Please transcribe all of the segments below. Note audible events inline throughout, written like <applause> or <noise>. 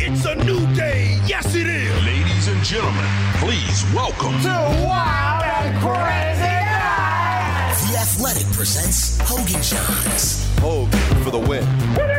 It's a new day. Yes, it is. Ladies and gentlemen, please welcome to wild and crazy The Athletic presents Hogan Johns. Hogan for the win.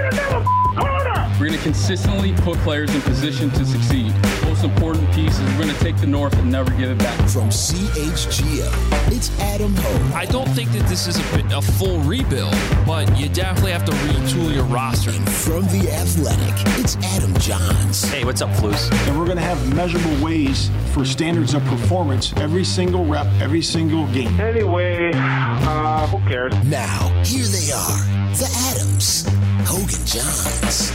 We're going to consistently put players in position to succeed. Most important piece is we're going to take the North and never give it back. From CHGO, it's Adam Hoge. I don't think that this is a, bit- a full rebuild, but you definitely have to retool your roster. And from The Athletic, it's Adam Jahns. Hey, what's up, Flus? and we're going to have measurable ways for standards of performance every single rep, every single game. Anyway, uh, who cares? Now, here they are, the Adams, Hogan Johns.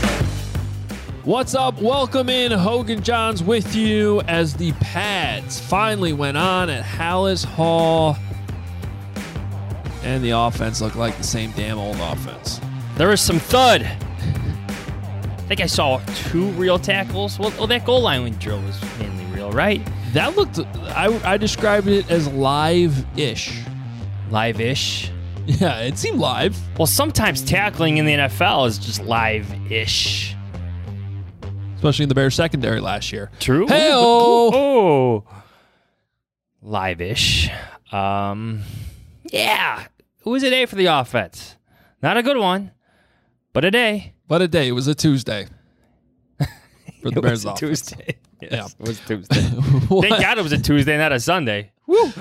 What's up? Welcome in Hoge and Jahns with you as the pads finally went on at Halas Hall. And the offense looked like the same damn old offense. There was some thud. I think I saw two real tackles. Well, well that goal line drill was mainly real, right? That looked, I, I described it as live ish. Live-ish. <laughs> Yeah, it seemed live. Well, sometimes tackling in the NFL is just live-ish. Especially in the Bears secondary last year. True. Hey-o. Oh. Live-ish. Um, yeah. It was a day for the offense. Not a good one, but a day. What a day. It was a Tuesday <laughs> for the It Bears was a offense. Tuesday. <laughs> Yes, Yeah. it was Tuesday. <laughs> Thank God it was a Tuesday, not a Sunday. Woo.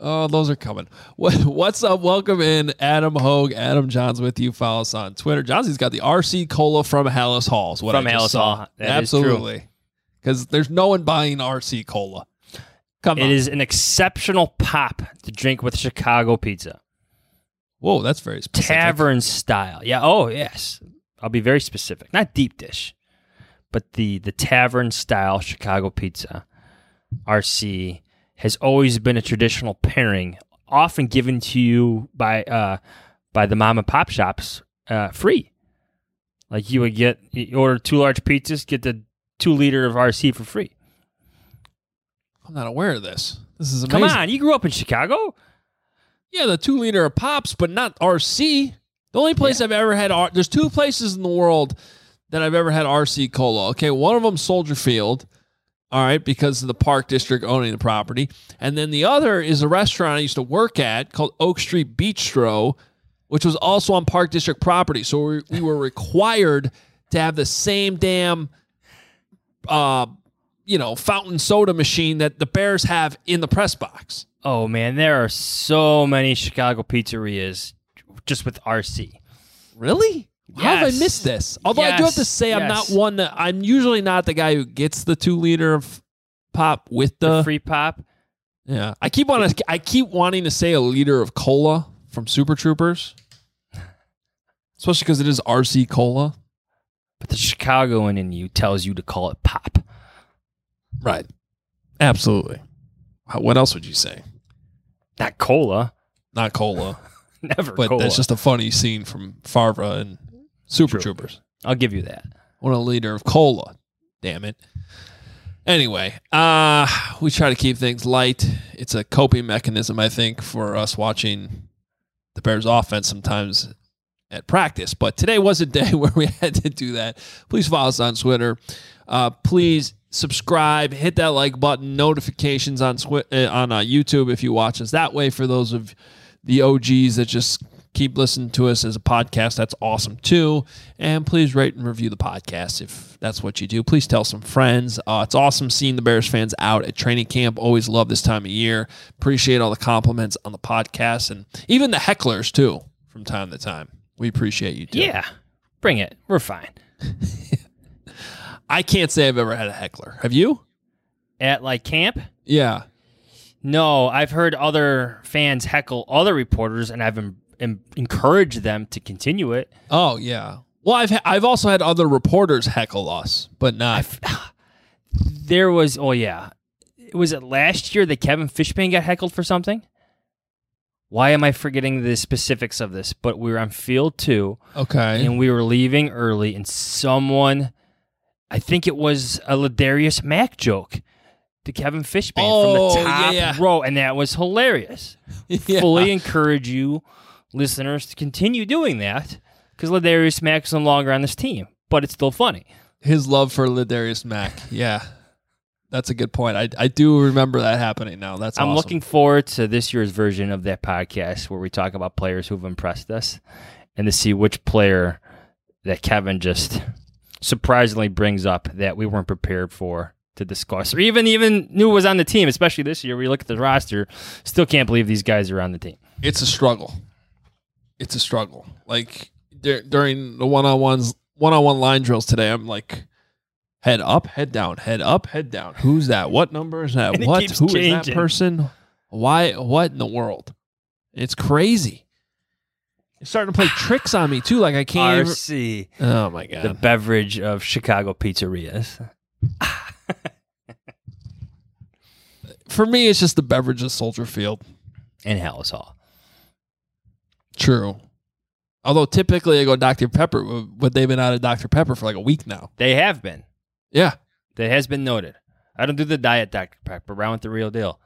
Oh, those are coming. <laughs> What, what's up? Welcome in, Adam Hoge. Adam Jahns with you. Follow us on Twitter. Johnsy's got the RC Cola from Halas Halls. What From I Halas. Hall. That. Absolutely. Because there's no one buying RC Cola. Come It on. is an exceptional pop to drink with Chicago pizza. Whoa, that's very specific. Tavern style. Yeah. Oh, yes. I'll be very specific. Not deep dish, but the the tavern style Chicago pizza. RC has always been a traditional pairing, often given to you by uh by the mom and pop shops uh free. Like you would get you order two large pizzas, get the two liter of RC for free. I'm not aware of this. This is amazing. Come on, you grew up in Chicago? Yeah, the two liter of pops, but not RC. The only place I've ever had, R- there's two places in the world that I've ever had RC Cola. Okay, one of them Soldier Field, all right, because of the Park District owning the property, and then the other is a restaurant I used to work at called Oak Street Bistro, which was also on Park District property. So we, we were required to have the same damn, uh, you know, fountain soda machine that the Bears have in the press box. Oh man, there are so many Chicago pizzerias just with RC. Really? How have I missed this? Although I do have to Yes, say, I'm not one that I'm usually not the guy who gets the two liter of pop with the, The free pop. yeah. I keep on. I keep wanting to say a liter of cola from Super Troopers, especially because it is RC cola. But the Chicagoan in you tells you to call it pop. Right. Absolutely. What else would you say? Not cola. Not cola, <laughs> Never but cola. that's just a funny scene from Farva and Super True. Troopers. I'll give you that. want a liter of cola. Damn it. Anyway, uh, we try to keep things light. It's a coping mechanism, I think, for us watching the Bears offense sometimes at practice. But today was a day <laughs> where we had to do that. Please follow us on Twitter. Uh, please subscribe, hit that like button, notifications on Swi- uh, on uh, YouTube if you watch us that way. For those of the OGs that just keep listening to us as a podcast, that's awesome too. And please rate and review the podcast if that's what you do. Please tell some friends. Uh, it's awesome seeing the Bears fans out at training camp. Always love this time of year. Appreciate all the compliments on the podcast and even the hecklers too from time to time. We appreciate you too. Yeah. Bring it. We're fine. <laughs> I can't say I've ever had a heckler. Have you? At like camp? Yeah. No, I've heard other fans heckle other reporters, and I've em- and encourage them to continue it. Oh yeah. Well, I've ha- I've also had other reporters heckle us, but not. <sighs> There was, oh yeah, was it last year that Kevin Fishbain got heckled for something? Why am I forgetting the specifics of this? But we were on field two, Okay. and we were leaving early, and someone, I think it was a Ladarius Mack joke to Kevin Fishbain Oh, from the oh, top yeah. row, and that was hilarious. <laughs> Yeah. Fully encourage you, listeners, to continue doing that because Ladarius Mack is no longer on this team, but it's still funny. His love for Ladarius Mack. <laughs> Yeah. That's a good point. I, I do remember that happening now. That's I'm awesome. looking forward to this year's version of that podcast where we talk about players who've impressed us and to see which player that Kevin just surprisingly brings up that we weren't prepared for to discuss or even even knew was on the team, especially this year. We look at the roster, still can't believe these guys are on the team. It's a struggle. It's a struggle. Like dur- during the one-on-ones, one-on-one line drills today, I'm like head up, head down, head up, head down. Who's that? What number is that? <laughs> What? Who is that person? Why? What in the world? It's crazy. It's starting to play <sighs> tricks on me too. Like I can't. RC, Oh my god. the beverage of Chicago pizzerias. <laughs> For me, it's just the beverage of Soldier Field. And Halas Hall. True. Although typically I go Dr. Pepper, but they've been out of Dr. Pepper for like a week now. They have been. Yeah. That has been noted. I don't do the diet Dr. Pepper, around with the real deal.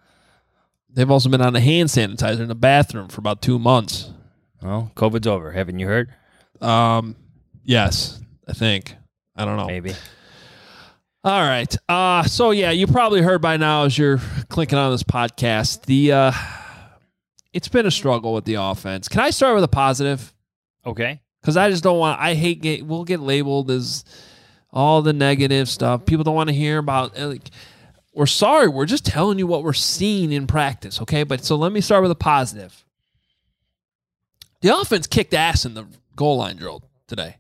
They've also been on a hand sanitizer in the bathroom for about two months. Well, COVID's over. Haven't you heard? Um, yes, I think. I don't know. Maybe. All right. Uh, so yeah, you probably heard by now as you're clicking on this podcast. The uh, it's been a struggle with the offense. Can I start with a positive? Okay. Because I just don't want. I hate. Get, we'll get labeled as all the negative stuff. People don't want to hear about. uh, Like, we're sorry. We're just telling you what we're seeing in practice. Okay. But so let me start with a positive. The offense kicked ass in the goal line drill today.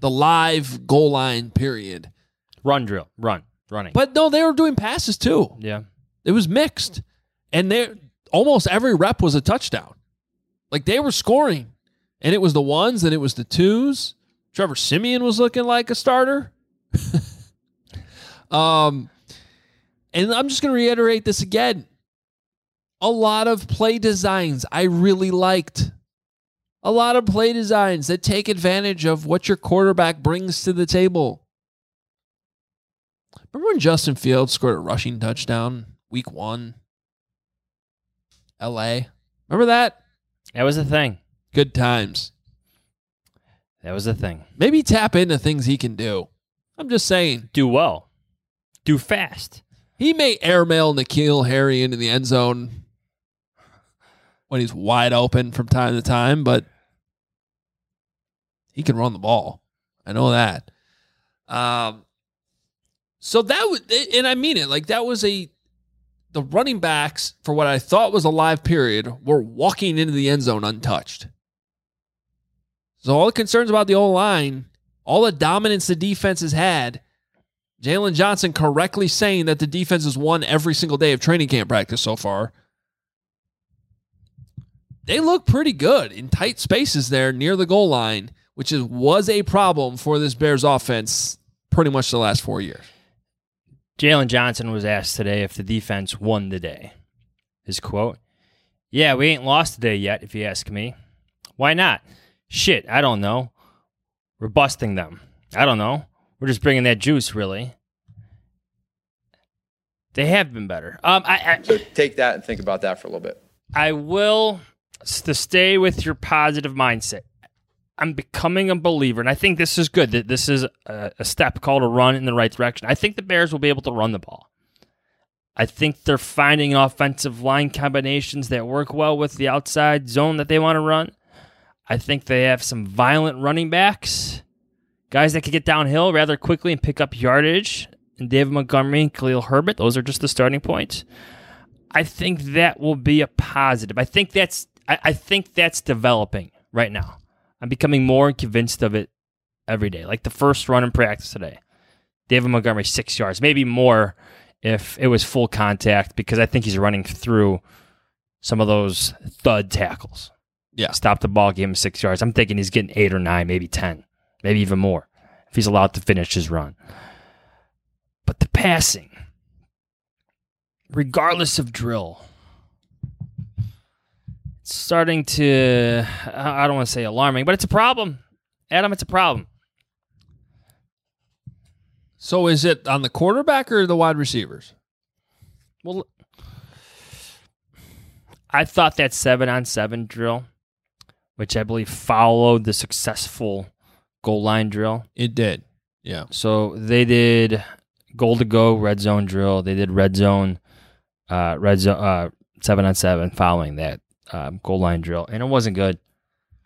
The live goal line period. Run drill. Run. Running. But no, they were doing passes too. yeah. It was mixed. And they almost every rep was a touchdown. Like they were scoring. And it was the ones and it was the twos. Trevor Siemian was looking like a starter. <laughs> um and I'm just going to reiterate this again. A lot of play designs I really liked. A lot of play designs that take advantage of what your quarterback brings to the table. Remember when Justin Fields scored a rushing touchdown week one? LA. Remember that? That was a thing. Good times. That was a thing. Maybe tap into things he can do. I'm just saying. Do well. Do fast. He may airmail N'Keal Harry into the end zone when he's wide open from time to time, but he can run the ball. I know that. Um, so that was, and I mean it, like that was a, the running backs for what I thought was a live period were walking into the end zone untouched. So all the concerns about the old line, all the dominance the defense has had, Jaylon Johnson correctly saying that the defense has won every single day of training camp practice so far. They look pretty good in tight spaces there near the goal line, which is was a problem for this Bears offense pretty much the last four years. Jaylon Johnson was asked today if the defense won the day. His quote Yeah, we ain't lost today yet, if you ask me. Why not? Shit, I don't know. We're busting them. I don't know. We're just bringing that juice, really. They have been better. Um, I, I So take that and think about that for a little bit. I will to stay with your positive mindset. I'm becoming a believer, and I think this is good. That this is a, a step called a run in the right direction. I think the Bears will be able to run the ball. I think they're finding offensive line combinations that work well with the outside zone that they want to run. I think they have some violent running backs, guys that can get downhill rather quickly and pick up yardage. And David Montgomery and Khalil Herbert, those are just the starting points. I think that will be a positive. I think that's I, I think that's developing right now. I'm becoming more convinced of it every day. Like the first run in practice today, David Montgomery six yards, maybe more if it was full contact because I think he's running through some of those thud tackles. Yeah. Stop the ball, give him six yards. I'm thinking he's getting eight or nine, maybe 10, maybe even more if he's allowed to finish his run. But the passing, regardless of drill, starting to, I don't want to say alarming, but it's a problem. Adam, it's a problem. So is it on the quarterback or the wide receivers? Well, I thought that seven on seven drill, which I believe followed the successful goal line drill. It did. Yeah. So they did goal to go red zone drill. They did red zone, uh, red zone, uh, seven on seven following that um, goal line drill, and it wasn't good.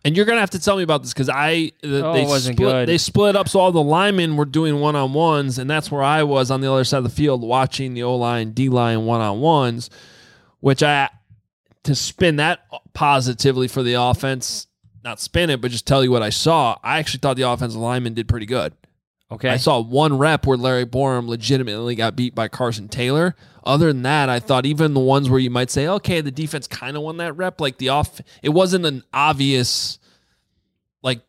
And you're gonna have to tell me about this because I the, Oh, they wasn't split, good. They split up, so all the linemen were doing one on ones, and that's where I was on the other side of the field watching the O line, D line one on ones, which I to spin that positively for the offense, not spin it, but just tell you what I saw. I actually thought the offensive lineman did pretty good. Okay, I saw one rep where Larry Borom legitimately got beat by Carson Taylor. Other than that, I thought even the ones where you might say, okay, the defense kind of won that rep, like the off, it wasn't an obvious, like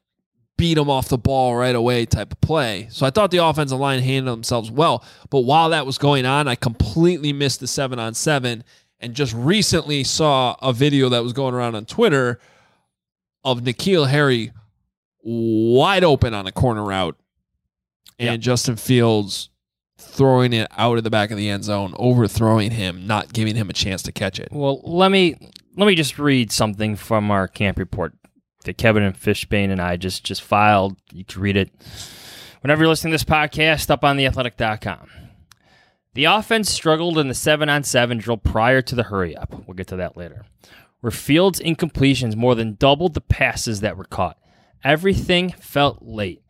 beat them off the ball right away type of play. So I thought the offensive line handled themselves well. But while that was going on, I completely missed the seven on seven and just recently saw a video that was going around on Twitter of N'Keal Harry wide open on a corner route and Justin Fields throwing it out of the back of the end zone, overthrowing him, not giving him a chance to catch it. Well, let me let me just read something from our camp report that Kevin and Fishbain and I just just filed. You can read it whenever you're listening to this podcast up on theathletic.com. The offense struggled in the 7 on 7 drill prior to the hurry up. We'll get to that later. Where Fields' incompletions more than doubled the passes that were caught. Everything felt late.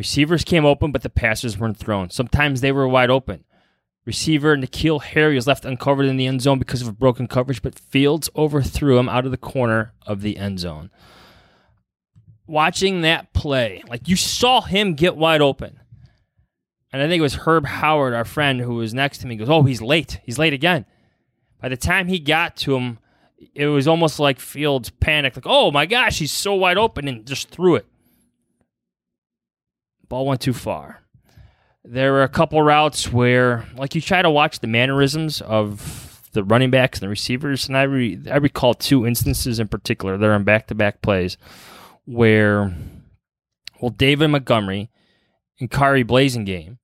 Receivers came open, but the passes weren't thrown. Sometimes they were wide open. Receiver N'Keal Harry was left uncovered in the end zone because of a broken coverage, but Fields overthrew him out of the corner of the end zone. Watching that play, like you saw him get wide open. And I think it was Herb Howard, our friend who was next to me, goes, Oh, he's late. He's late again. By the time he got to him, it was almost like Fields panicked, like, Oh my gosh, he's so wide open, and just threw it. Ball went too far. There were a couple routes where, like, you try to watch the mannerisms of the running backs and the receivers, and I re- I recall two instances in particular. They're in back-to-back plays where, well, David Montgomery and Khari Blasingame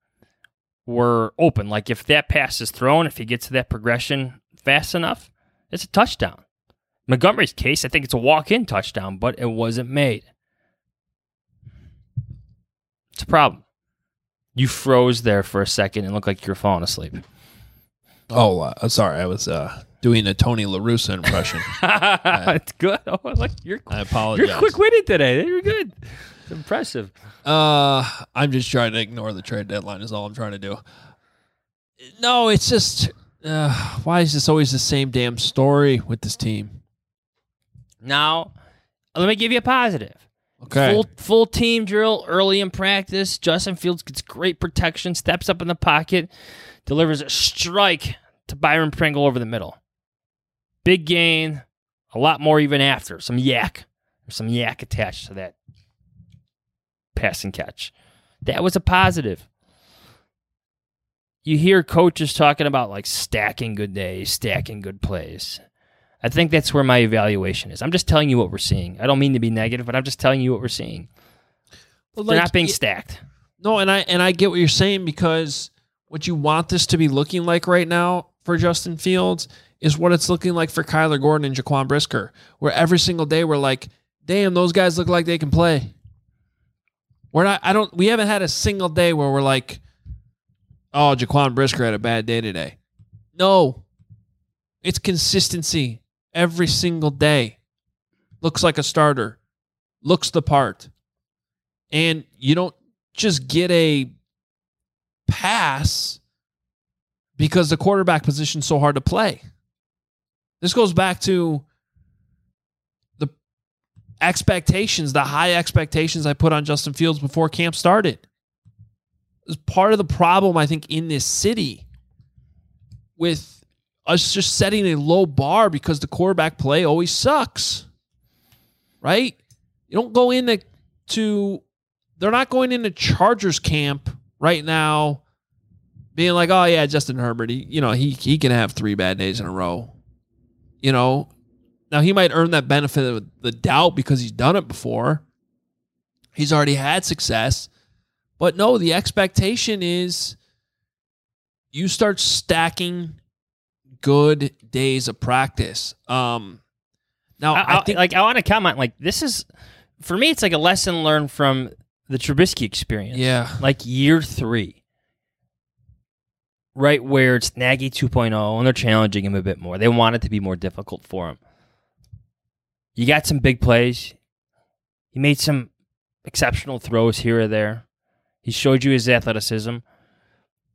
were open. Like, if that pass is thrown, if he gets to that progression fast enough, it's a touchdown. Montgomery's case, I think it's a walk-in touchdown, but it wasn't made. It's a problem. You froze there for a second and looked like you were falling asleep. Oh, uh, sorry. I was uh, doing a Tony LaRussa impression. <laughs> it's good. Oh, look, you're I apologize. you're quick witted today. You're good. It's impressive. Uh, I'm just trying to ignore the trade deadline. Is all I'm trying to do. No, it's just uh, why is this always the same damn story with this team? Now, let me give you a positive. Okay. Full full team drill early in practice. Justin Fields gets great protection, steps up in the pocket, delivers a strike to Byron Pringle over the middle. Big gain, a lot more even after. Some yak. Some yak attached to that pass and catch. That was a positive. You hear coaches talking about like stacking good days, stacking good plays. I think that's where my evaluation is. I'm just telling you what we're seeing. I don't mean to be negative, but I'm just telling you what we're seeing. Well, They're not being stacked. No, and I and I get what you're saying because what you want this to be looking like right now for Justin Fields is what it's looking like for Kyler Gordon and Jaquan Brisker, where every single day we're like, damn, those guys look like they can play. We're not I don't we haven't had a single day where we're like, oh, Jaquan Brisker had a bad day today. No. It's consistency every single day. Looks like a starter. Looks the part. And you don't just get a pass because the quarterback position's so hard to play. This goes back to the expectations, the high expectations I put on Justin Fields before camp started. Was part of the problem, I think, in this city with us just setting a low bar because the quarterback play always sucks. right? You don't go into to they're not going into Chargers camp right now being like, "Oh yeah, Justin Herbert, he, you know, he he can have 3 bad days in a row." You know, now he might earn that benefit of the doubt because he's done it before. He's already had success. But no, the expectation is you start stacking good days of practice. Um now I, I think like I want to comment like this is for me it's like a lesson learned from the Trubisky experience. Yeah. Like year 3. Right where it's Nagy 2.0 and they're challenging him a bit more. They want it to be more difficult for him. You got some big plays. He made some exceptional throws here or there. He showed you his athleticism.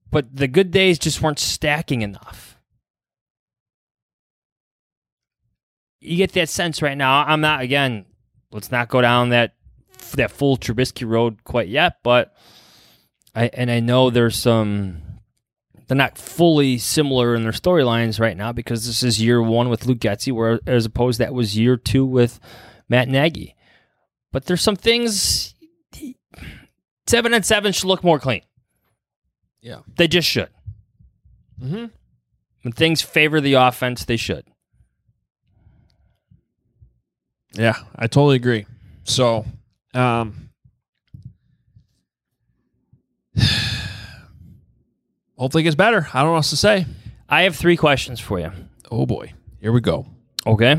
But the good days just weren't stacking enough. You get that sense right now. I'm not again, let's not go down that that full Trubisky road quite yet, but I and I know there's some they're not fully similar in their storylines right now because this is year one with Luke Getsy, where as opposed that was year two with Matt Nagy. But there's some things seven and seven should look more clean. Yeah. They just should. Mm-hmm. When things favor the offense, they should. Yeah, I totally agree. So, um, <sighs> hopefully it gets better. I don't know what else to say. I have three questions for you. Oh boy, here we go. Okay.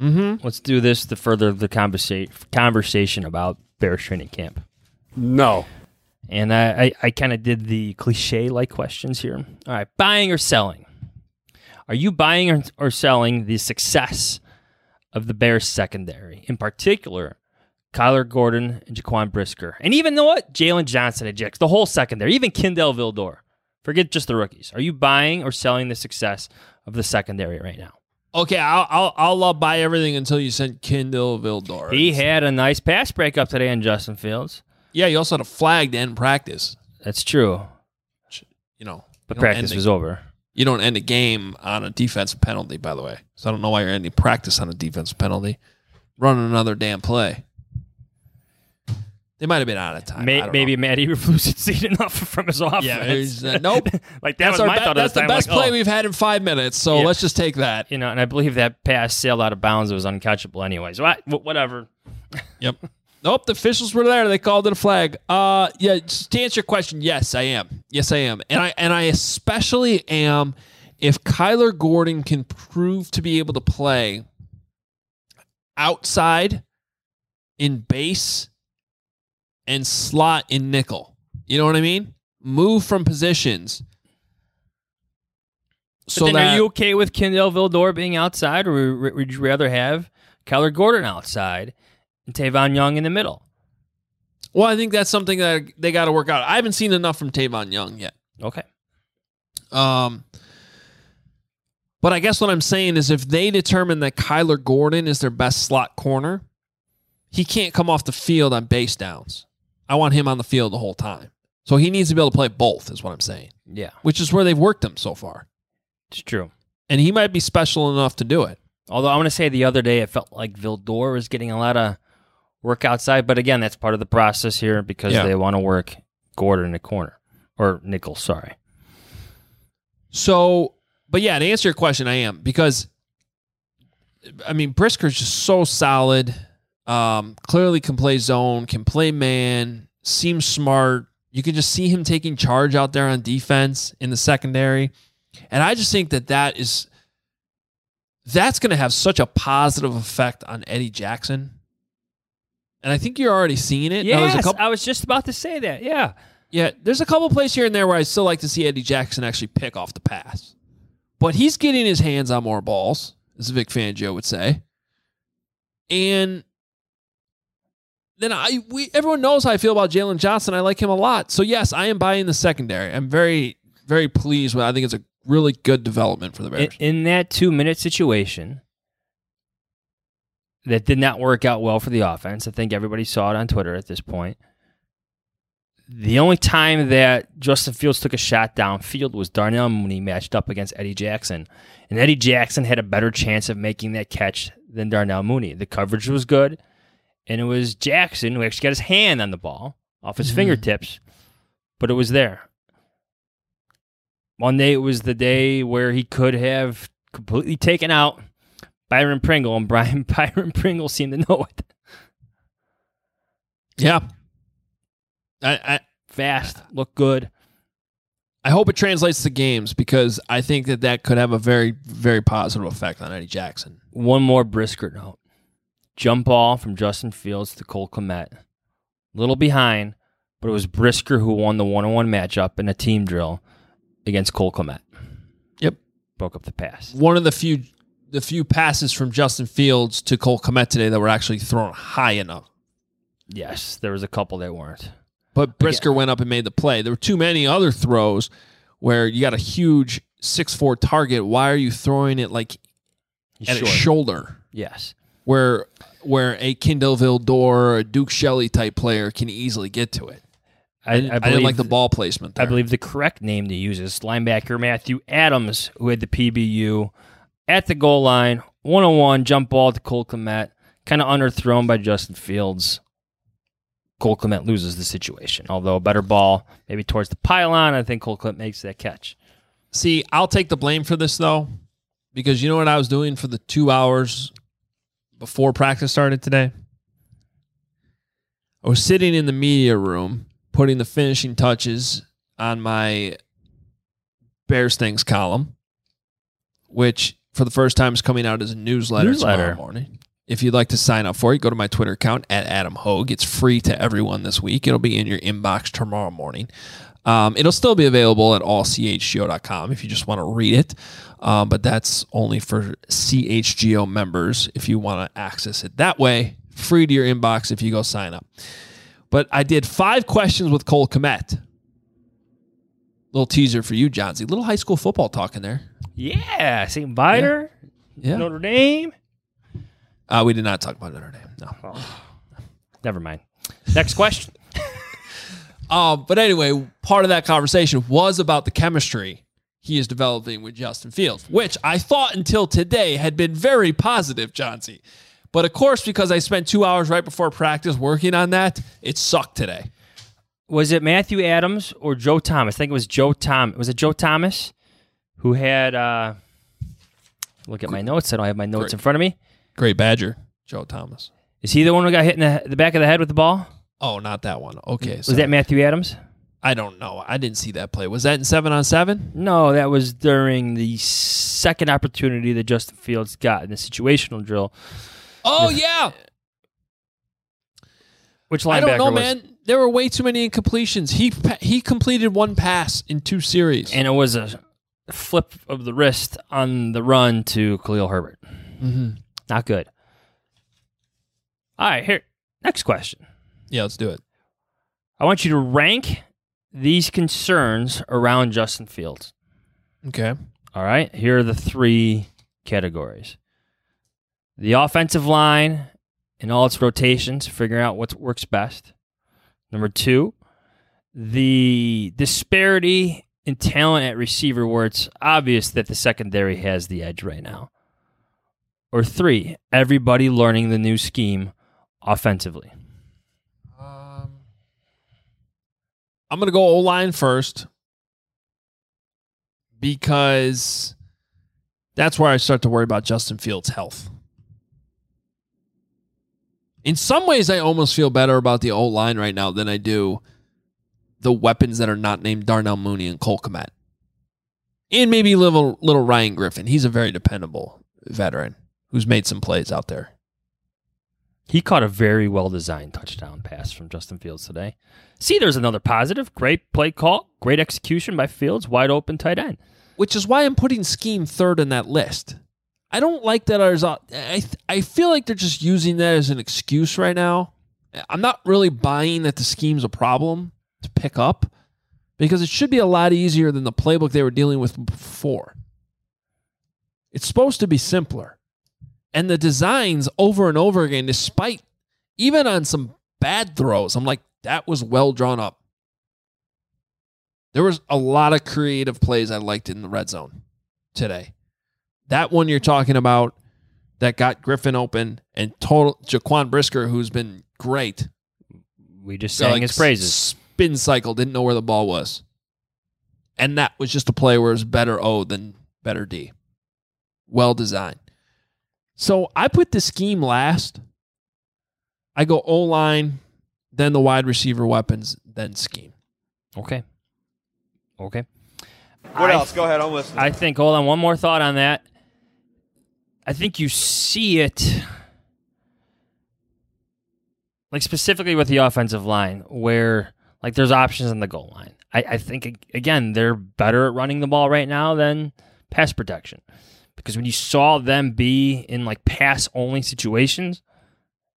Mm-hmm. Let's do this to further the conversa- conversation about Bears training camp. No. And I, I, I kind of did the cliche like questions here. All right, buying or selling? Are you buying or, or selling the success of the Bears secondary? In particular, Kyler Gordon and Jaquan Brisker. And even though what? Jaylon Johnson ejects the whole secondary, even Kindle Vildor. Forget just the rookies. Are you buying or selling the success of the secondary right now? Okay, I'll I'll, I'll uh, buy everything until you send Kindle Vildor. He had a nice pass breakup today on Justin Fields. Yeah, you also had a flag to end practice. That's true. You know, But you practice was over. You don't end a game on a defensive penalty, by the way. So I don't know why you're ending practice on a defensive penalty. Run another damn play. They might have been out of time. May, maybe know. Matty <laughs> Eberflus had seen enough from his offense. Yeah, he's, uh, <laughs> nope. like that that's was our my be- thought. that's the, best like, play oh. we've had in five minutes. So Yeah. let's just take that. You know, and I believe that pass sailed out of bounds. It was uncatchable, anyways. What, whatever. Yep. <laughs> Nope. The officials were there. They called it a flag. Uh, yeah. just To answer your question, yes, I am. Yes, I am, and I and I especially am if Kyler Gordon can prove to be able to play outside in base and slot in nickel. You know what I mean? Move from positions. But So then that are you okay with Kindle Vildor being outside, or would would you rather have Kyler Gordon outside and Tavon Young in the middle? well, I think that's something that they got to work out. I haven't seen enough from Tavon Young yet. Okay. Um, but I guess what I'm saying is if they determine that Kyler Gordon is their best slot corner, he can't come off the field on base downs. I want him on the field the whole time. So he needs to be able to play both, is what I'm saying, Yeah, which is where they've worked him so far. it's true. And he might be special enough to do it. Although I want to say the other day it felt like Vildor was getting a lot of work outside, but again, that's part of the process here because Yeah. they want to work Gordon in the corner or nickel. Sorry. So, but yeah, to answer your question, I am because I mean Brisker's just so solid. Um, clearly can play zone, can play man, seems smart. You can just see him taking charge out there on defense in the secondary, and I just think that that is that's going to have such a positive effect on Eddie Jackson. And I think you're already seeing it. Now, Yes, couple- I was just about to say that. Yeah. yeah, there's a couple plays here and there where I still like to see Eddie Jackson actually pick off the pass. But he's getting his hands on more balls, as Vic Fangio would say. And then I we everyone knows how I feel about Jaylon Johnson. I like him a lot. So yes, I am buying the secondary. I'm very, very pleased with I think it's a really good development for the In, Bears. in that two minute situation that did not work out well for the offense, I think everybody saw it on Twitter at this point. The only time that Justin Fields took a shot downfield was Darnell Mooney matched up against Eddie Jackson. And Eddie Jackson had a better chance of making that catch than Darnell Mooney. The coverage was good. and it was Jackson who actually got his hand on the ball off his Mhm. fingertips, but it was there. Monday, it was the day where he could have completely taken out Byron Pringle, and Brian <laughs> Byron Pringle seemed to know it. Yeah. I, I Fast, look good. I hope it translates to games because I think that that could have a very, very positive effect on Eddie Jackson. One more Brisker note. Jump ball from Justin Fields to Cole Kmet. Little behind, but it was Brisker who won the one on one matchup in a team drill against Cole Kmet. Yep. Broke up the pass. One of the few the few passes from Justin Fields to Cole Kmet today that were actually thrown high enough. Yes, there was a couple that weren't. But Brisker went up and made the play. There were too many other throws where you got a huge six four target. Why are you throwing it like He's at short. its shoulder? Yes. Where where a Kindle Vildor or a Duke Shelley type player can easily get to it. I, didn't- I didn't like the ball placement there. I believe the correct name to use is linebacker Matthew Adams, who had the PBU at the goal line, one on one jump ball to Cole Kmet, kind of underthrown by Justin Fields. Cole Kmet loses the situation. Although a better ball, maybe towards the pylon, I think Cole Kmet makes that catch. See, I'll take the blame for this though, because you know what I was doing for the two hours before practice started today? I was sitting in the media room putting the finishing touches on my Bears Things column, which for the first time is coming out as a newsletter, Newsletter. tomorrow morning. If you'd like to sign up for it, go to my Twitter account at Adam Hoge. It's free to everyone this week. It'll be in your inbox tomorrow morning. Um, it'll still be available at allchgo.com if you just want to read it. Um, but that's only for CHGO members if you want to access it that way. Free to your inbox if you go sign up. But I did five questions with Cole Kmet. Little teaser for you, Johnsy. Little high school football talk in there. Yeah, St. Viator, Yeah. Notre Dame. Uh, we did not talk about Notre Dame. No. Never mind. Next question. <laughs> Um, but anyway, part of that conversation was about the chemistry he is developing with Justin Fields, which I thought until today had been very positive, Johnsy. But of course, because I spent two hours right before practice working on that, it sucked today. Was it Matthew Adams or Joe Thomas? I think it was Joe Thomas. Was it Joe Thomas who had? uh Look at my notes. I don't have my notes Great. in front of me. Great Badger, Joe Thomas. Is he the one who got hit in the, the back of the head with the ball? Oh, not that one. Okay. Was that Matthew Adams? I don't know. I didn't see that play. Was that in seven on seven? No, that was during the second opportunity that Justin Fields got in the situational drill. Oh, yeah. Which I linebacker don't know, was? man. There were way too many incompletions. He he completed one pass in two series. And it was a flip of the wrist on the run to Khalil Herbert. Mhm. Not good. All right, here. Next question. Yeah, let's do it. I want you to rank these concerns around Justin Fields. Okay. All right. Here are the three categories the offensive line and all its rotations, figuring out what works best. Number two, the disparity in talent at receiver, where it's obvious that the secondary has the edge right now. Or three, everybody learning the new scheme offensively. Um, I'm going to go O line first because that's where I start to worry about Justin Fields' health. In some ways, I almost feel better about the O line right now than I do the weapons that are not named Darnell Mooney and Cole Kmet. And maybe little little Ryan Griffin. He's a very dependable veteran who's made some plays out there. He caught a very well designed touchdown pass from Justin Fields today. See, there's another positive. Great play call, great execution by Fields, wide open tight end. which is why I'm putting scheme third in that list. I don't like that. I I feel like they're just using that as an excuse right now. I'm not really buying that the scheme's a problem to pick up because it should be a lot easier than the playbook they were dealing with before. It's supposed to be simpler. And the designs over and over again, despite even on some bad throws, I'm like, that was well drawn up. There was a lot of creative plays I liked in the red zone today. That one you're talking about that got Griffin open and total Jaquan Brisker, who's been great. We just sang like, his praises. Spin cycle, didn't know where the ball was. And that was just a play where it was better O than better D. Well designed. So I put the scheme last. I go O line, then the wide receiver weapons, then scheme. Okay. Okay. What I- else? Go ahead. I'm listening. I think, hold on, one more thought on that. I think you see it, like specifically with the offensive line, where like there's options on the goal line. I, I think, again, they're better at running the ball right now than pass protection. Because when you saw them be in like pass only situations,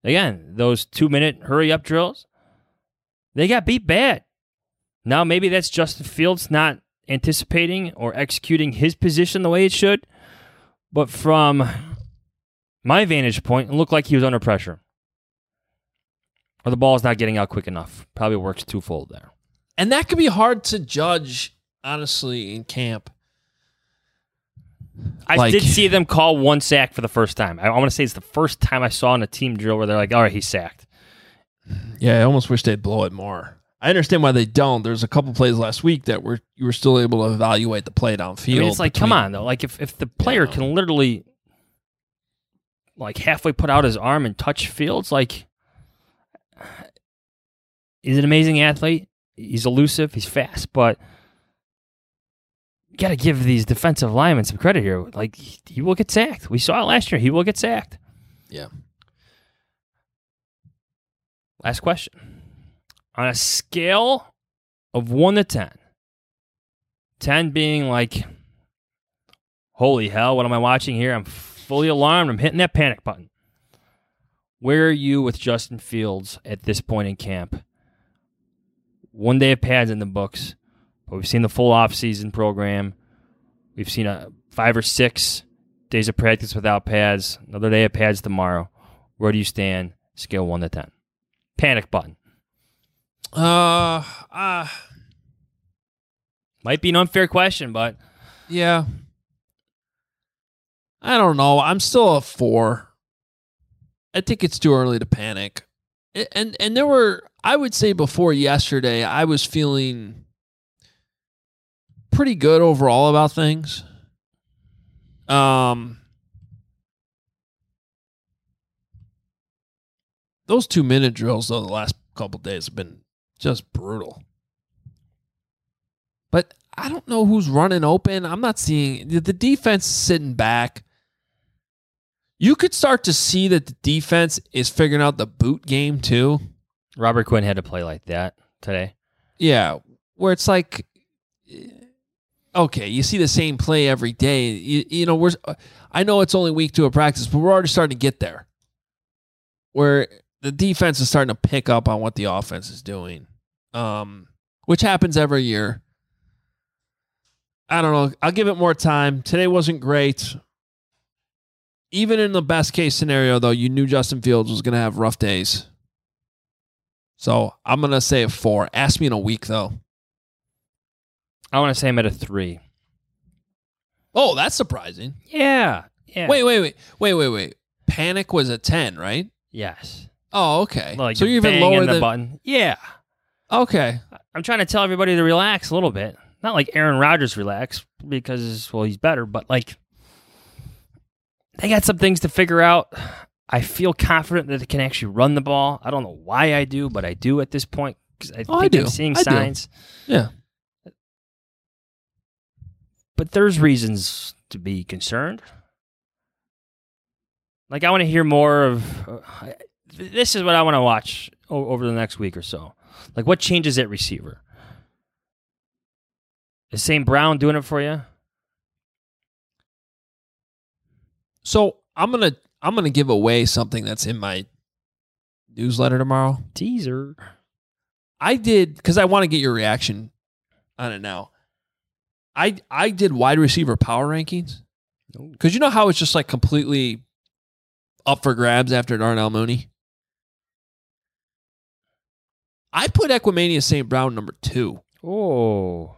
again, those two minute hurry up drills, they got beat bad. Now maybe that's Justin Fields not anticipating or executing his position the way it should. But from my vantage point, it looked like he was under pressure. Or the ball is not getting out quick enough. Probably works twofold there. And that could be hard to judge, honestly, in camp. I Like- did see them call one sack for the first time. I, I want to say it's the first time I saw in a team drill where they're like, all right, he's sacked. Yeah, I almost wish they'd blow it more. I understand why they don't. There's a couple plays last week that were you were still able to evaluate the play downfield. I mean, it's like, come on, though. Like, if, if the player can literally, like, halfway put out his arm and touch fields, like, he's an amazing athlete. He's elusive. He's fast, but you got to give these defensive linemen some credit here. Like, he, he will get sacked. We saw it last year. He will get sacked. Yeah. Last question. On a scale of 1 to 10, 10 being like, holy hell, what am I watching here? I'm fully alarmed. I'm hitting that panic button. Where are you with Justin Fields at this point in camp? One day of pads in the books, but we've seen the full off-season program. We've seen a five or six days of practice without pads. Another day of pads tomorrow. Where do you stand? Scale one to ten. Panic button. Uh, uh, Might be an unfair question, but yeah. I don't know. I'm still a four. I think it's too early to panic. And and there were I would say before yesterday, I was feeling pretty good overall about things. Um those two minute drills though the last couple days have been just brutal. But I don't know who's running open. I'm not seeing the defense sitting back. You could start to see that the defense is figuring out the boot game too. Robert Quinn had to play like that today. Yeah, where it's like, eh, okay, you see the same play every day. You, you know, we're. I know it's only week two of practice, but we're already starting to get there. Where the defense is starting to pick up on what the offense is doing, um, which happens every year. I don't know. I'll give it more time. Today wasn't great. Even in the best case scenario, though, you knew Justin Fields was going to have rough days. So I'm going to say a four. Ask me in a week, though. I want to say I'm at a three. Oh, that's surprising. Yeah. Yeah. Wait, wait, wait, wait, wait, wait. Panic was a ten, right? Yes. Oh, okay. Like so you're even lower the than button. Yeah. Okay. I'm trying to tell everybody to relax a little bit. Not like Aaron Rodgers relax because well he's better, but like they got some things to figure out. I feel confident that they can actually run the ball. I don't know why I do, but I do at this point because I Oh, I think do. I'm seeing I do. signs. Yeah. But there's reasons to be concerned. Like I want to hear more of. Uh, this is what I want to watch o- over the next week or so. Like what changes at receiver? Is St. Brown doing it for you? So I'm gonna I'm gonna give away something that's in my newsletter tomorrow. Teaser. I did because I want to get your reaction on it now. I I did wide receiver power rankings because you know how it's just like completely up for grabs after Darnell Mooney. I put Equanimeous St. Brown number two. Oh.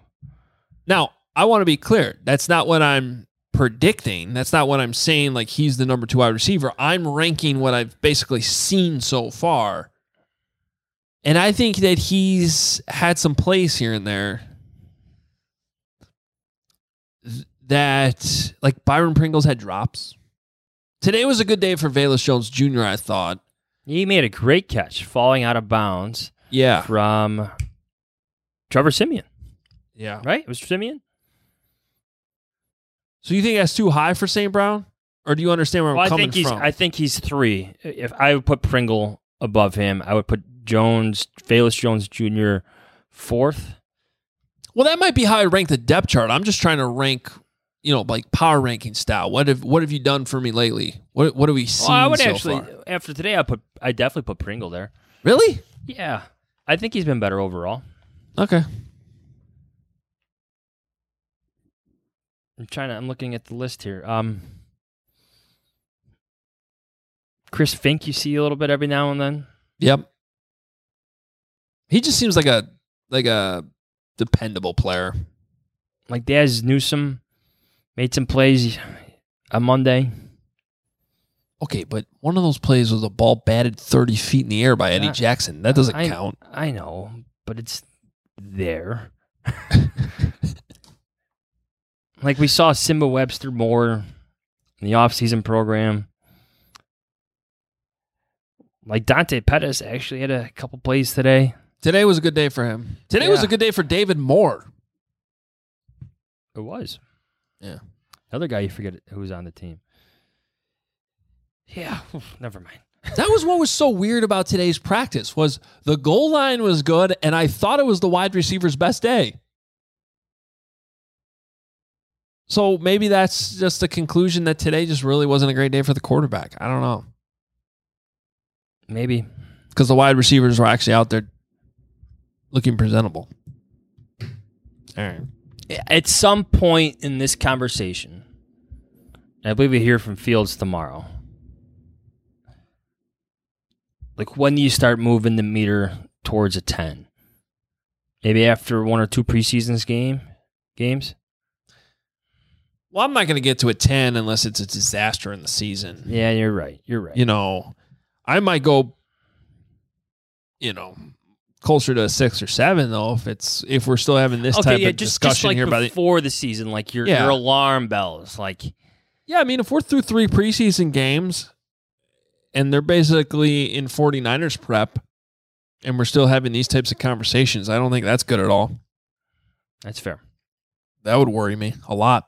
Now I want to be clear. That's not what I'm predicting. That's not what I'm saying. Like he's the number two wide receiver. I'm ranking what I've basically seen so far. And I think that he's had some plays here and there that, like Byron Pringles had drops. Today was a good day for Velus Jones Jr., I thought. He made a great catch falling out of bounds. Yeah. From Trevor Siemian. Yeah. Right? It was Siemian? So you think that's too high for St. Brown? Or do you understand where well, I'm I coming think he's from? I think he's three. If I would put Pringle above him, I would put Jones, Velus Jones Jr. fourth. Well, that might be how I rank the depth chart. I'm just trying to rank, you know, like power ranking style. What have what have you done for me lately? What what have we seen Well, I would so actually far? after today I put I definitely put Pringle there. Really? Yeah. I think he's been better overall. Okay. I'm trying to I'm looking at the list here. Um Chris Finke you see a little bit every now and then. Yep. He just seems like a like a dependable player. Like Dazz Newsome made some plays on Monday. Okay, but one of those plays was a ball batted 30 feet in the air by Eddie Jackson. That doesn't I, count. I know, but it's there. <laughs> like we saw Nsimba Webster more in the offseason program. Like Dante Pettis actually had a couple plays today. Today was a good day for him. Today was a good day for David Moore. It was. Yeah. Another guy you forget who was on the team. Yeah, never mind. <laughs> That was what was so weird about today's practice was the goal line was good and I thought it was the wide receiver's best day. So maybe that's just the conclusion that today just really wasn't a great day for the quarterback. I don't know. Maybe. Because the wide receivers were actually out there looking presentable. All right. At some point in this conversation, I believe we hear from Fields tomorrow. Like when do you start moving the meter towards a ten? Maybe after one or two preseasons game games. Well, I'm not going to get to a 10 unless it's a disaster in the season. Yeah, you're right. You're right. You know, I might go, you know, closer to a six or seven though if it's if we're still having this okay, type yeah, of just, discussion just like here by the before the season, like your Yeah. your alarm bells, like Yeah, I mean, if we're through three preseason games and they're basically in 49ers prep and we're still having these types of conversations, I don't think that's good at all. that's fair. That would worry me a lot.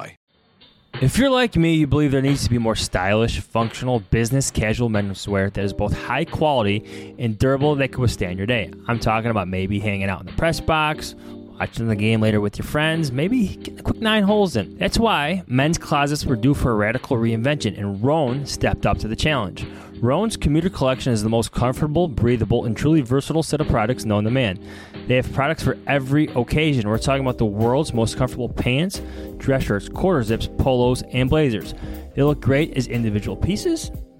If you're like me, you believe there needs to be more stylish, functional, business casual menswear that is both high quality and durable that can withstand your day. I'm talking about maybe hanging out in the press box, watching the game later with your friends, maybe getting a quick nine holes in. That's why men's closets were due for a radical reinvention, and Rhone stepped up to the challenge. Rhone's commuter collection is the most comfortable, breathable, and truly versatile set of products known to man. They have products for every occasion. We're talking about the world's most comfortable pants, dress shirts, quarter zips, polos, and blazers. They look great as individual pieces,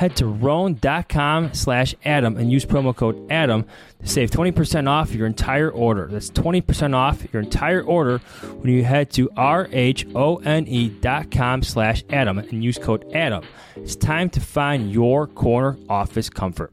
head to rhone.com slash adam and use promo code adam to save 20% off your entire order. That's 20% off your entire order when you head to r-h-o-n-e.com slash adam and use code adam. It's time to find your corner office comfort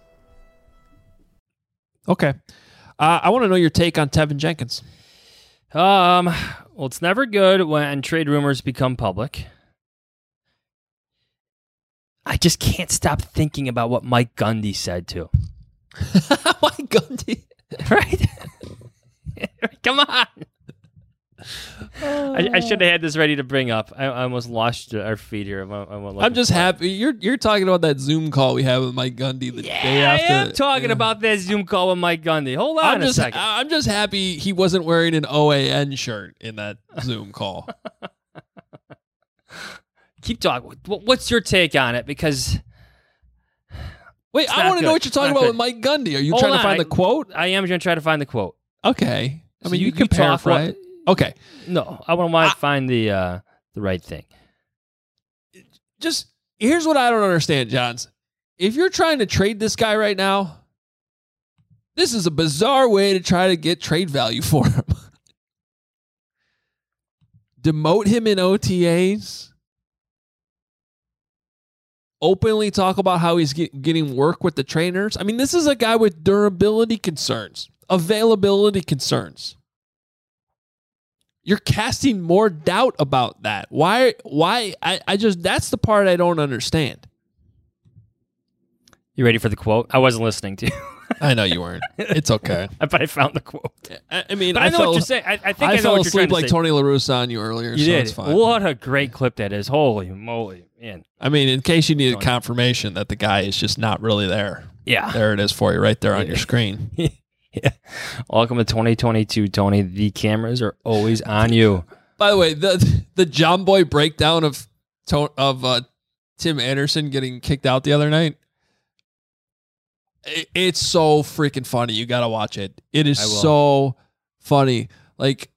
Okay. Uh, I want to know your take on Teven Jenkins. Um, well, it's never good when trade rumors become public. I just can't stop thinking about what Mike Gundy said too. <laughs> Mike Gundy, right? <laughs> Come on. I, I should have had this ready to bring up. I, I almost lost our feed here. I'm, I'm, I'm just happy you're you're talking about that Zoom call we had with Mike Gundy the yeah, day after. I am talking yeah. about that Zoom call with Mike Gundy. Hold on I'm a just, second. I'm just happy he wasn't wearing an OAN shirt in that Zoom call. <laughs> Keep talking. What's your take on it? Because wait, I want to know what you're talking about good. with Mike Gundy. Are you Hold trying on. to find the quote? I am going to try to find the quote. Okay. I mean, so you, you, can paraphrase. Okay. No, I want to find the uh, the right thing. Just here's what I don't understand, Jahns. If you're trying to trade this guy right now, this is a bizarre way to try to get trade value <laughs> for him. Demote him in OTAs. Openly talk about how he's get, getting work with the trainers. I mean, this is a guy with durability concerns, availability concerns you're casting more doubt about that. Why why I, I just that's the part I don't understand. You ready for the quote? I wasn't listening to you. <laughs> I know you weren't. It's okay. <laughs> but I found the quote. I, I mean, but I, I know fell, what you're saying. I, I think I, I know fell what asleep you're like to Tony La Russa on you earlier. You so did. It's fine. What a great clip that is! Holy moly, man! I mean, in case you needed confirmation that the guy is just not really there. Yeah, there it is for you, right there on your screen. <laughs> yeah. <laughs> Welcome to 2022, Tony. The cameras are always on you. By the way, the the Jomboy breakdown of of uh, Tim Anderson getting kicked out the other night. It's so freaking funny. You gotta watch it. It is so funny. Like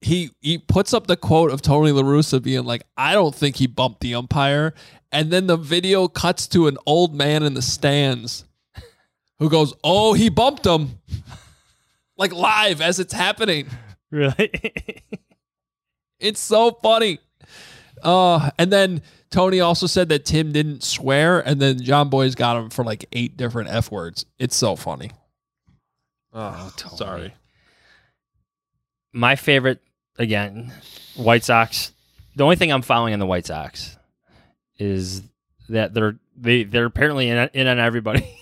he he puts up the quote of Tony La Russa being like, "I don't think he bumped the umpire," and then the video cuts to an old man in the stands who goes, "Oh, he bumped him," like live as it's happening. Really? <laughs> It's so funny. Uh, and then Tony also said that Tim didn't swear, and then Jomboy's got him for like eight different F words. It's so funny. Oh, <sighs> Tony. sorry. My favorite, again, White Sox. The only thing I'm following in the White Sox is that they're they they're apparently in, in on everybody. <laughs>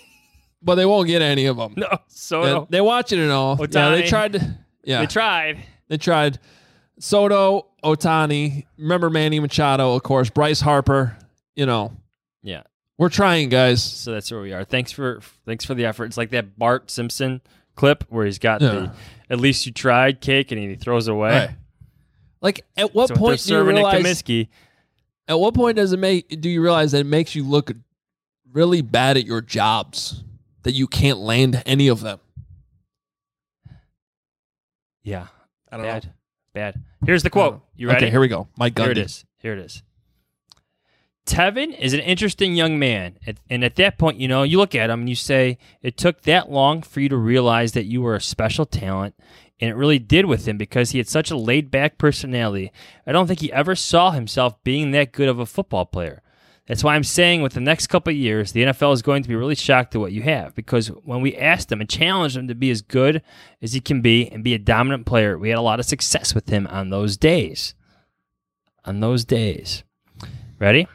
but they won't get any of them. No, so they, they watch it and all. Ohtani, yeah, they tried. To, yeah, they tried. They tried. Soto, Ohtani. remember Manny Machado, of course, Bryce Harper, you know. Yeah. We're trying, guys. So that's where we are. Thanks for thanks for the effort. It's like that Bart Simpson clip where he's got yeah. the at least you tried cake and he throws away. Right. Like at what so point do you realize Comiskey, At what point does it make do you realize that it makes you look really bad at your jobs that you can't land any of them? Yeah. I don't bad. know. Bad. Here's the quote. You ready? Okay, here we go. Mike Gundy. Here it is. Here it is. Teven is an interesting young man. And at that point, you know, you look at him and you say, it took that long for you to realize that you were a special talent. And it really did with him because he had such a laid back personality. I don't think he ever saw himself being that good of a football player. That's why I'm saying with the next couple years, the NFL is going to be really shocked at what you have because when we asked him and challenged him to be as good as he can be and be a dominant player, we had a lot of success with him on those days. On those days. Ready?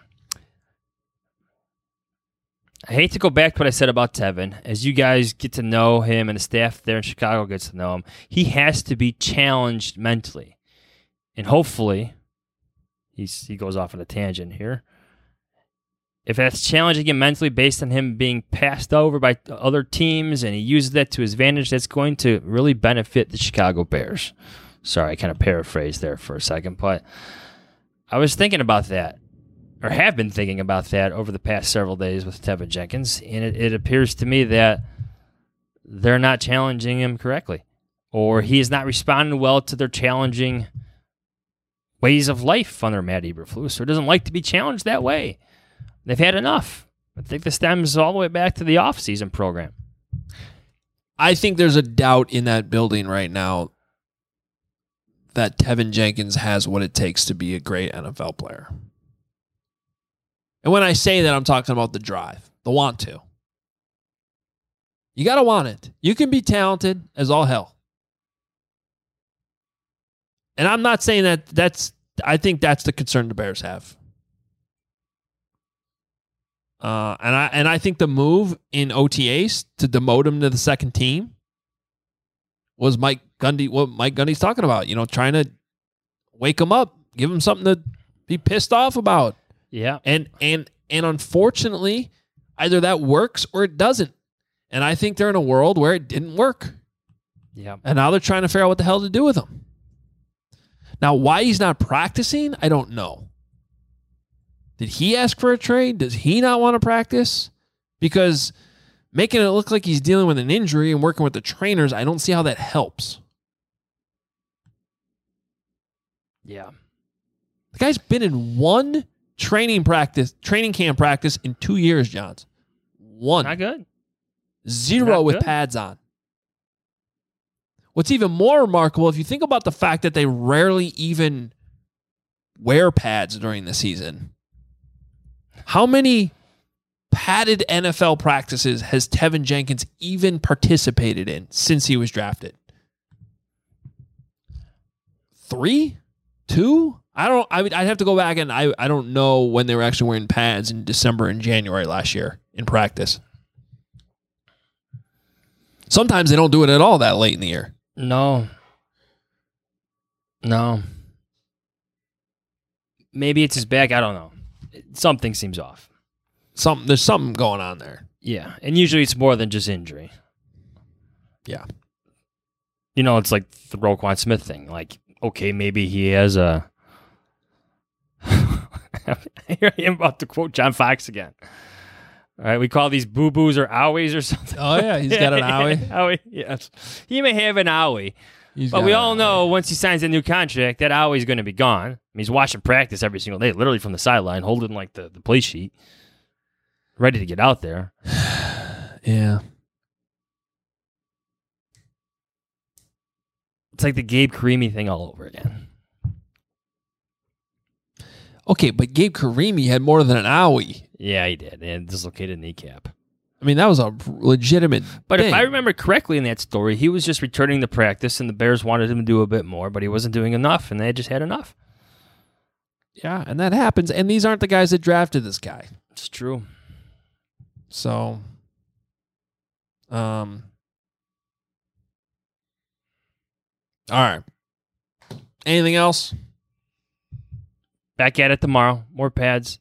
I hate to go back to what I said about Teven. As you guys get to know him and the staff there in Chicago gets to know him, he has to be challenged mentally. And hopefully, he's, he goes off on a tangent here. If that's challenging him mentally based on him being passed over by other teams and he uses that to his advantage, that's going to really benefit the Chicago Bears. Sorry, I kind of paraphrased there for a second, but I was thinking about that or have been thinking about that over the past several days with Teven Jenkins, and it, it, appears to me that they're not challenging him correctly, or he is not responding well to their challenging ways of life under Matt Eberflus, or doesn't like to be challenged that way. They've had enough. I think this stems all the way back to the offseason program. I think there's a doubt in that building right now that Teven Jenkins has what it takes to be a great NFL player. And when I say that, I'm talking about the drive, the want to. You got to want it. You can be talented as all hell. And I'm not saying that that's, I think that's the concern the Bears have. Uh, and I and I think the move in OTAs to demote him to the second team was Mike Gundy. What Mike Gundy's talking about, you know, trying to wake him up, give him something to be pissed off about. Yeah, and and and unfortunately, either that works or it doesn't. And I think they're in a world where it didn't work. Yeah, and now they're trying to figure out what the hell to do with him. Now, why he's not practicing, I don't know. Did he ask for a trade? Does he not want to practice? Because making it look like he's dealing with an injury and working with the trainers, I don't see how that helps. Yeah. The guy's been in one training practice, training camp practice in two years, Jahns. One. Not good. Zero Not with good. pads on. What's even more remarkable, if you think about the fact that they rarely even wear pads during the season, how many padded NFL practices has Teven Jenkins even participated in since he was drafted? Three? Two? I don't I would I'd have to go back and I, I don't know when they were actually wearing pads in December and January last year in practice. Sometimes they don't do it at all that late in the year. No. No. Maybe it's his back. I don't know. Something seems off. Something there's something going on there. Yeah, and usually it's more than just injury. Yeah. You know, it's like the Roquan Smith thing. Like, okay, maybe he has a. <laughs> Here I am about to quote John Fox again. All right, we call these boo boos or owies or something. Oh yeah, he's got an <laughs> owie. owie, yes. He may have an owie, He's but we all know once he signs a new contract, that owie's going to be gone. I mean, he's watching practice every single day, literally from the sideline, holding like the, the play sheet, ready to get out there. <sighs> Yeah. It's like the Gabe Carimi thing all over again. Okay, but Gabe Carimi had more than an owie. Yeah, he did, and dislocated kneecap. I mean, that was a legitimate. But thing. if I remember correctly in that story, he was just returning to practice, and the Bears wanted him to do a bit more, but he wasn't doing enough, and they just had enough. Yeah, and that happens. And these aren't the guys that drafted this guy. It's true. So, um, all right. Anything else? Back at it tomorrow. More pads.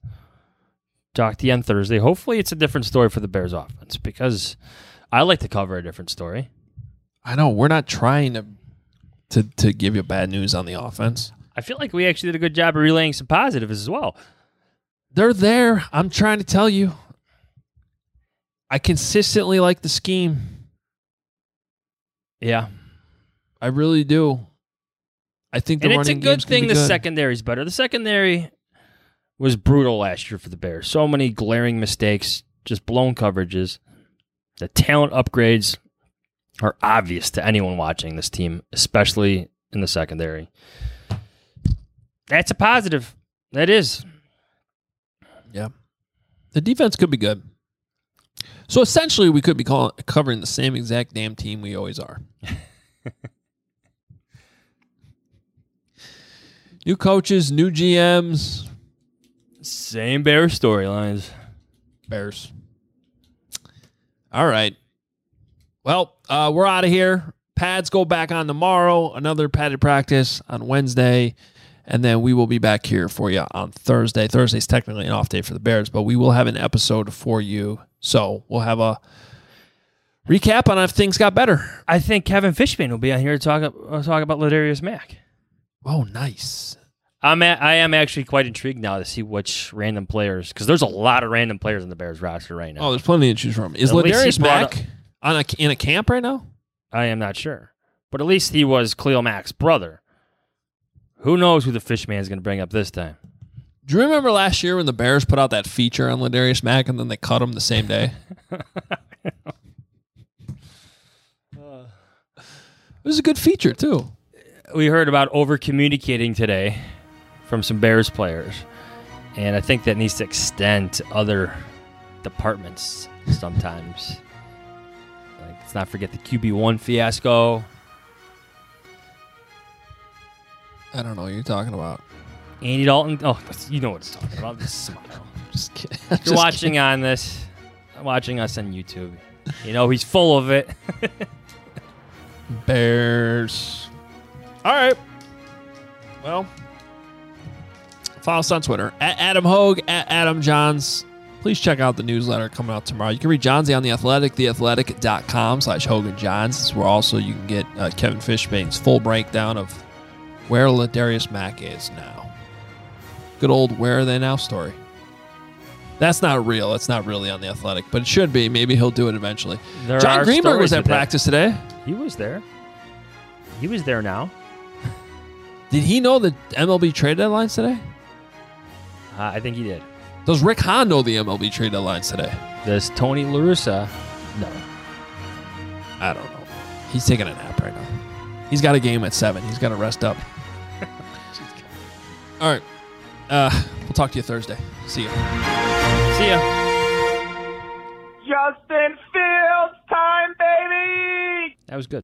Talk to you on Thursday. Hopefully, it's a different story for the Bears offense because I like to cover a different story. I know we're not trying to to to give you bad news on the offense. I feel like we actually did a good job of relaying some positives as well. They're there. I'm trying to tell you. I consistently like the scheme. Yeah. I really do. I think the and it's a good thing the good. secondary's better. The secondary was brutal last year for the Bears. So many glaring mistakes, just blown coverages. The talent upgrades are obvious to anyone watching this team, especially in the secondary. That's a positive. That is. Yeah. The defense could be good. So essentially, we could be calling, covering the same exact damn team we always are. <laughs> new coaches, new GMs, Same Bears storylines. Bears. All right. Well, uh, we're out of here. Pads go back on tomorrow. Another padded practice on Wednesday. And then we will be back here for you on Thursday. Thursday's technically an off day for the Bears, but we will have an episode for you. So we'll have a recap on if things got better. I think Kevin Fishbain will be on here to talk uh, talk about Ladarius Mack. Oh, nice. I'm a, I am actually quite intrigued now to see which random players because there's a lot of random players in the Bears roster right now. Oh, there's plenty to choose from. Is At Ladarius Mack on a, in a camp right now? I am not sure, but at least he was Cleo Mack's brother. Who knows who the Fishbain is going to bring up this time? Do you remember last year when the Bears put out that feature on Ladarius Mack and then they cut him the same day? <laughs> Uh, it was a good feature too. We heard about over communicating today from some Bears players, and I think that needs to extend to other departments sometimes. like, let's not forget the QB one fiasco. I don't know what you're talking about. Andy Dalton. Oh, you know what I'm talking about. Just <laughs> smile. Just kidding. You're Just watching on this, watching us on YouTube, you know he's full of it. Bears. All right. Well, follow us on Twitter at Adam Hoge at Adam Jahns. Please check out the newsletter coming out tomorrow. You can read Johnsy on the Athletic, theathletic.com slash Hoge and Jahns. This is where also you can get uh, Kevin Fishbain's full breakdown of where Ladarius Mack is now. Good old where are they now story. That's not real. It's not really on the Athletic, but it should be. Maybe he'll do it eventually. There Jon Greenberg was at practice today. He was there. He was there now. Did he know the MLB trade deadlines today? Uh, I think he did. Does Rick Hahn know the MLB trade deadlines today? Does Tony LaRussa? No. I don't know. He's taking a nap right now. He's got a game at seven. He's got to rest up. <laughs> All right. Uh, we'll talk to you Thursday. See you. See ya. Justin Fields time, baby! That was good.